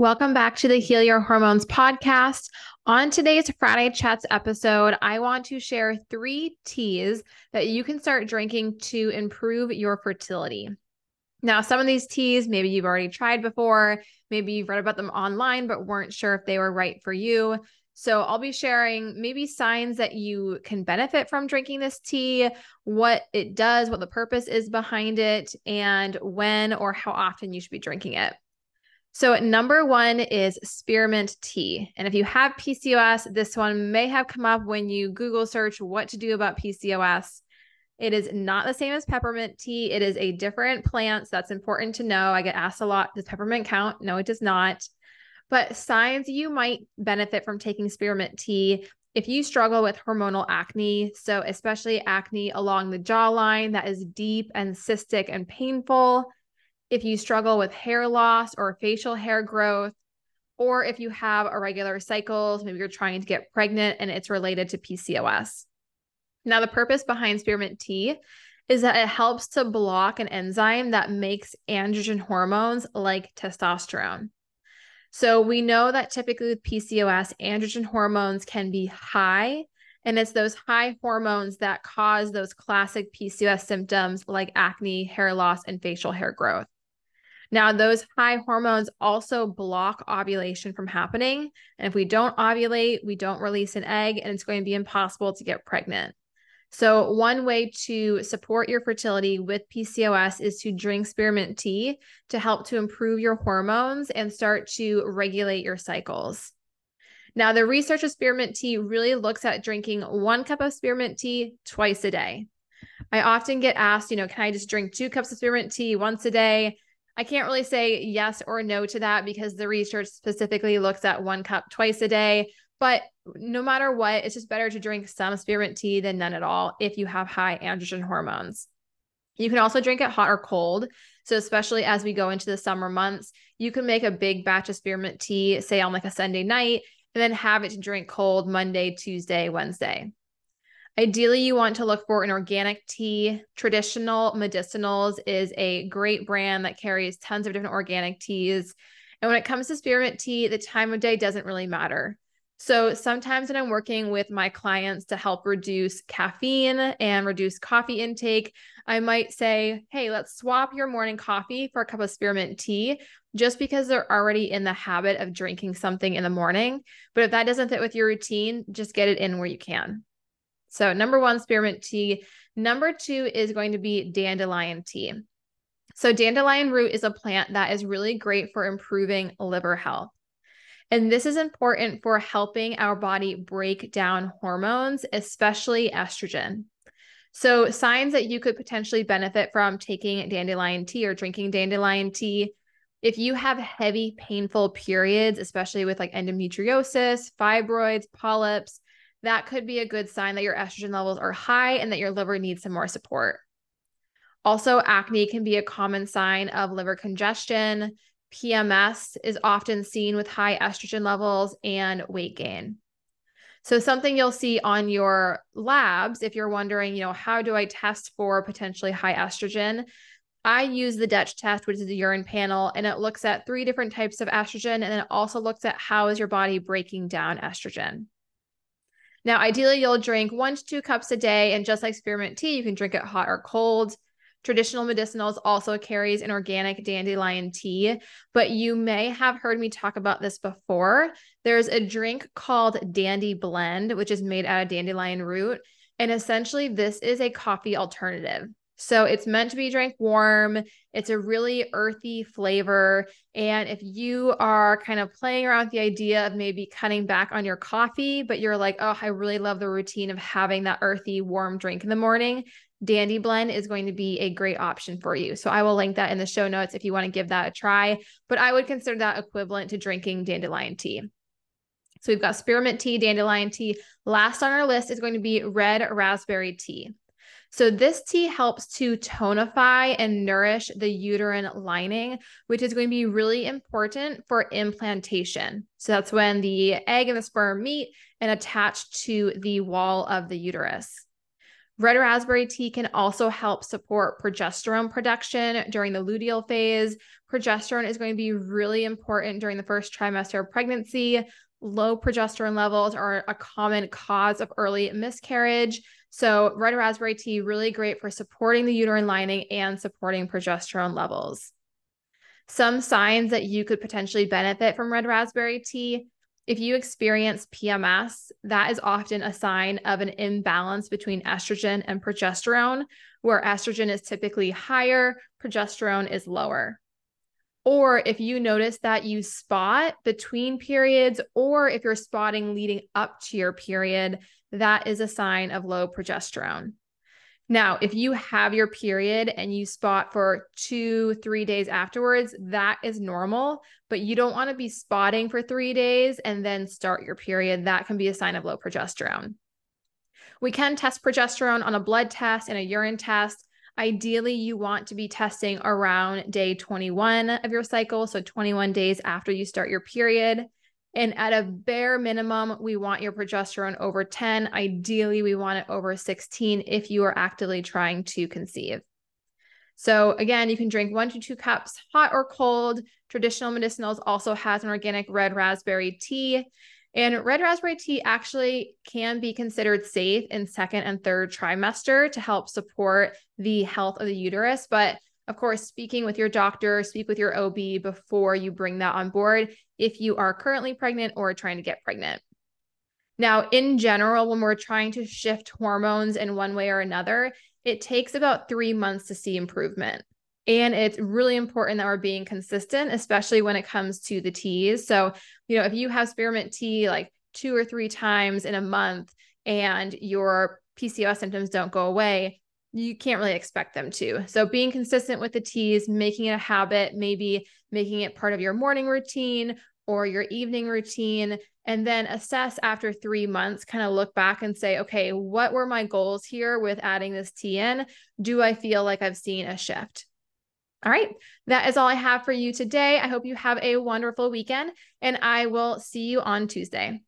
Welcome back to the Heal Your Hormones podcast. On today's Friday Chats episode, I want to share three teas that you can start drinking to improve your fertility. Now, some of these teas, maybe you've already tried before, maybe you've read about them online, but weren't sure if they were right for you. So, I'll be sharing maybe signs that you can benefit from drinking this tea, what it does, what the purpose is behind it, and when or how often you should be drinking it. So, number one is spearmint tea. And if you have PCOS, this one may have come up when you Google search what to do about PCOS. It is not the same as peppermint tea. It is a different plant. So that's important to know. I get asked a lot Does peppermint count? No, it does not. But signs you might benefit from taking spearmint tea if you struggle with hormonal acne, so especially acne along the jawline that is deep and cystic and painful if you struggle with hair loss or facial hair growth, or if you have irregular cycles, maybe you're trying to get pregnant and it's related to PCOS. Now, the purpose behind spearmint tea is that it helps to block an enzyme that makes androgen hormones like testosterone. So, we know that typically with PCOS, androgen hormones can be high, and it's those high hormones that cause those classic PCOS symptoms like acne, hair loss, and facial hair growth. Now, those high hormones also block ovulation from happening. And if we don't ovulate, we don't release an egg, and it's going to be impossible to get pregnant. So, one way to support your fertility with PCOS is to drink spearmint tea to help to improve your hormones and start to regulate your cycles. Now, the research of spearmint tea really looks at drinking one cup of spearmint tea twice a day. I often get asked, you know, can I just drink two cups of spearmint tea once a day? I can't really say yes or no to that because the research specifically looks at one cup twice a day. But no matter what, it's just better to drink some spearmint tea than none at all if you have high androgen hormones. You can also drink it hot or cold. So, especially as we go into the summer months, you can make a big batch of spearmint tea, say on like a Sunday night, and then have it to drink cold Monday, Tuesday, Wednesday. Ideally, you want to look for an organic tea. Traditional Medicinals is a great brand that carries tons of different organic teas. And when it comes to spearmint tea, the time of day doesn't really matter. So sometimes when I'm working with my clients to help reduce caffeine and reduce coffee intake, I might say, hey, let's swap your morning coffee for a cup of spearmint tea just because they're already in the habit of drinking something in the morning. But if that doesn't fit with your routine, just get it in where you can. So, number one, spearmint tea. Number two is going to be dandelion tea. So, dandelion root is a plant that is really great for improving liver health. And this is important for helping our body break down hormones, especially estrogen. So, signs that you could potentially benefit from taking dandelion tea or drinking dandelion tea. If you have heavy, painful periods, especially with like endometriosis, fibroids, polyps, that could be a good sign that your estrogen levels are high and that your liver needs some more support. Also, acne can be a common sign of liver congestion. PMS is often seen with high estrogen levels and weight gain. So, something you'll see on your labs if you're wondering, you know, how do I test for potentially high estrogen? I use the Dutch test, which is a urine panel, and it looks at three different types of estrogen. And then it also looks at how is your body breaking down estrogen. Now, ideally, you'll drink one to two cups a day, and just like spearmint tea, you can drink it hot or cold. Traditional medicinals also carries an organic dandelion tea, but you may have heard me talk about this before. There's a drink called Dandy Blend, which is made out of dandelion root. And essentially, this is a coffee alternative. So it's meant to be drank warm. It's a really earthy flavor. And if you are kind of playing around with the idea of maybe cutting back on your coffee, but you're like, oh, I really love the routine of having that earthy, warm drink in the morning, Dandy Blend is going to be a great option for you. So I will link that in the show notes if you want to give that a try. But I would consider that equivalent to drinking dandelion tea. So we've got spearmint tea, dandelion tea. Last on our list is going to be red raspberry tea. So, this tea helps to tonify and nourish the uterine lining, which is going to be really important for implantation. So, that's when the egg and the sperm meet and attach to the wall of the uterus. Red raspberry tea can also help support progesterone production during the luteal phase. Progesterone is going to be really important during the first trimester of pregnancy. Low progesterone levels are a common cause of early miscarriage. So, red raspberry tea really great for supporting the uterine lining and supporting progesterone levels. Some signs that you could potentially benefit from red raspberry tea if you experience PMS, that is often a sign of an imbalance between estrogen and progesterone, where estrogen is typically higher, progesterone is lower. Or if you notice that you spot between periods, or if you're spotting leading up to your period, that is a sign of low progesterone. Now, if you have your period and you spot for two, three days afterwards, that is normal, but you don't want to be spotting for three days and then start your period. That can be a sign of low progesterone. We can test progesterone on a blood test and a urine test. Ideally, you want to be testing around day 21 of your cycle, so 21 days after you start your period. And at a bare minimum, we want your progesterone over 10. Ideally, we want it over 16 if you are actively trying to conceive. So, again, you can drink one to two cups, hot or cold. Traditional Medicinals also has an organic red raspberry tea. And red raspberry tea actually can be considered safe in second and third trimester to help support the health of the uterus. But of course, speaking with your doctor, speak with your OB before you bring that on board if you are currently pregnant or trying to get pregnant. Now, in general, when we're trying to shift hormones in one way or another, it takes about three months to see improvement. And it's really important that we're being consistent, especially when it comes to the teas. So, you know, if you have spearmint tea like two or three times in a month and your PCOS symptoms don't go away, you can't really expect them to. So being consistent with the teas, making it a habit, maybe making it part of your morning routine or your evening routine, and then assess after three months, kind of look back and say, okay, what were my goals here with adding this tea in? Do I feel like I've seen a shift? All right, that is all I have for you today. I hope you have a wonderful weekend, and I will see you on Tuesday.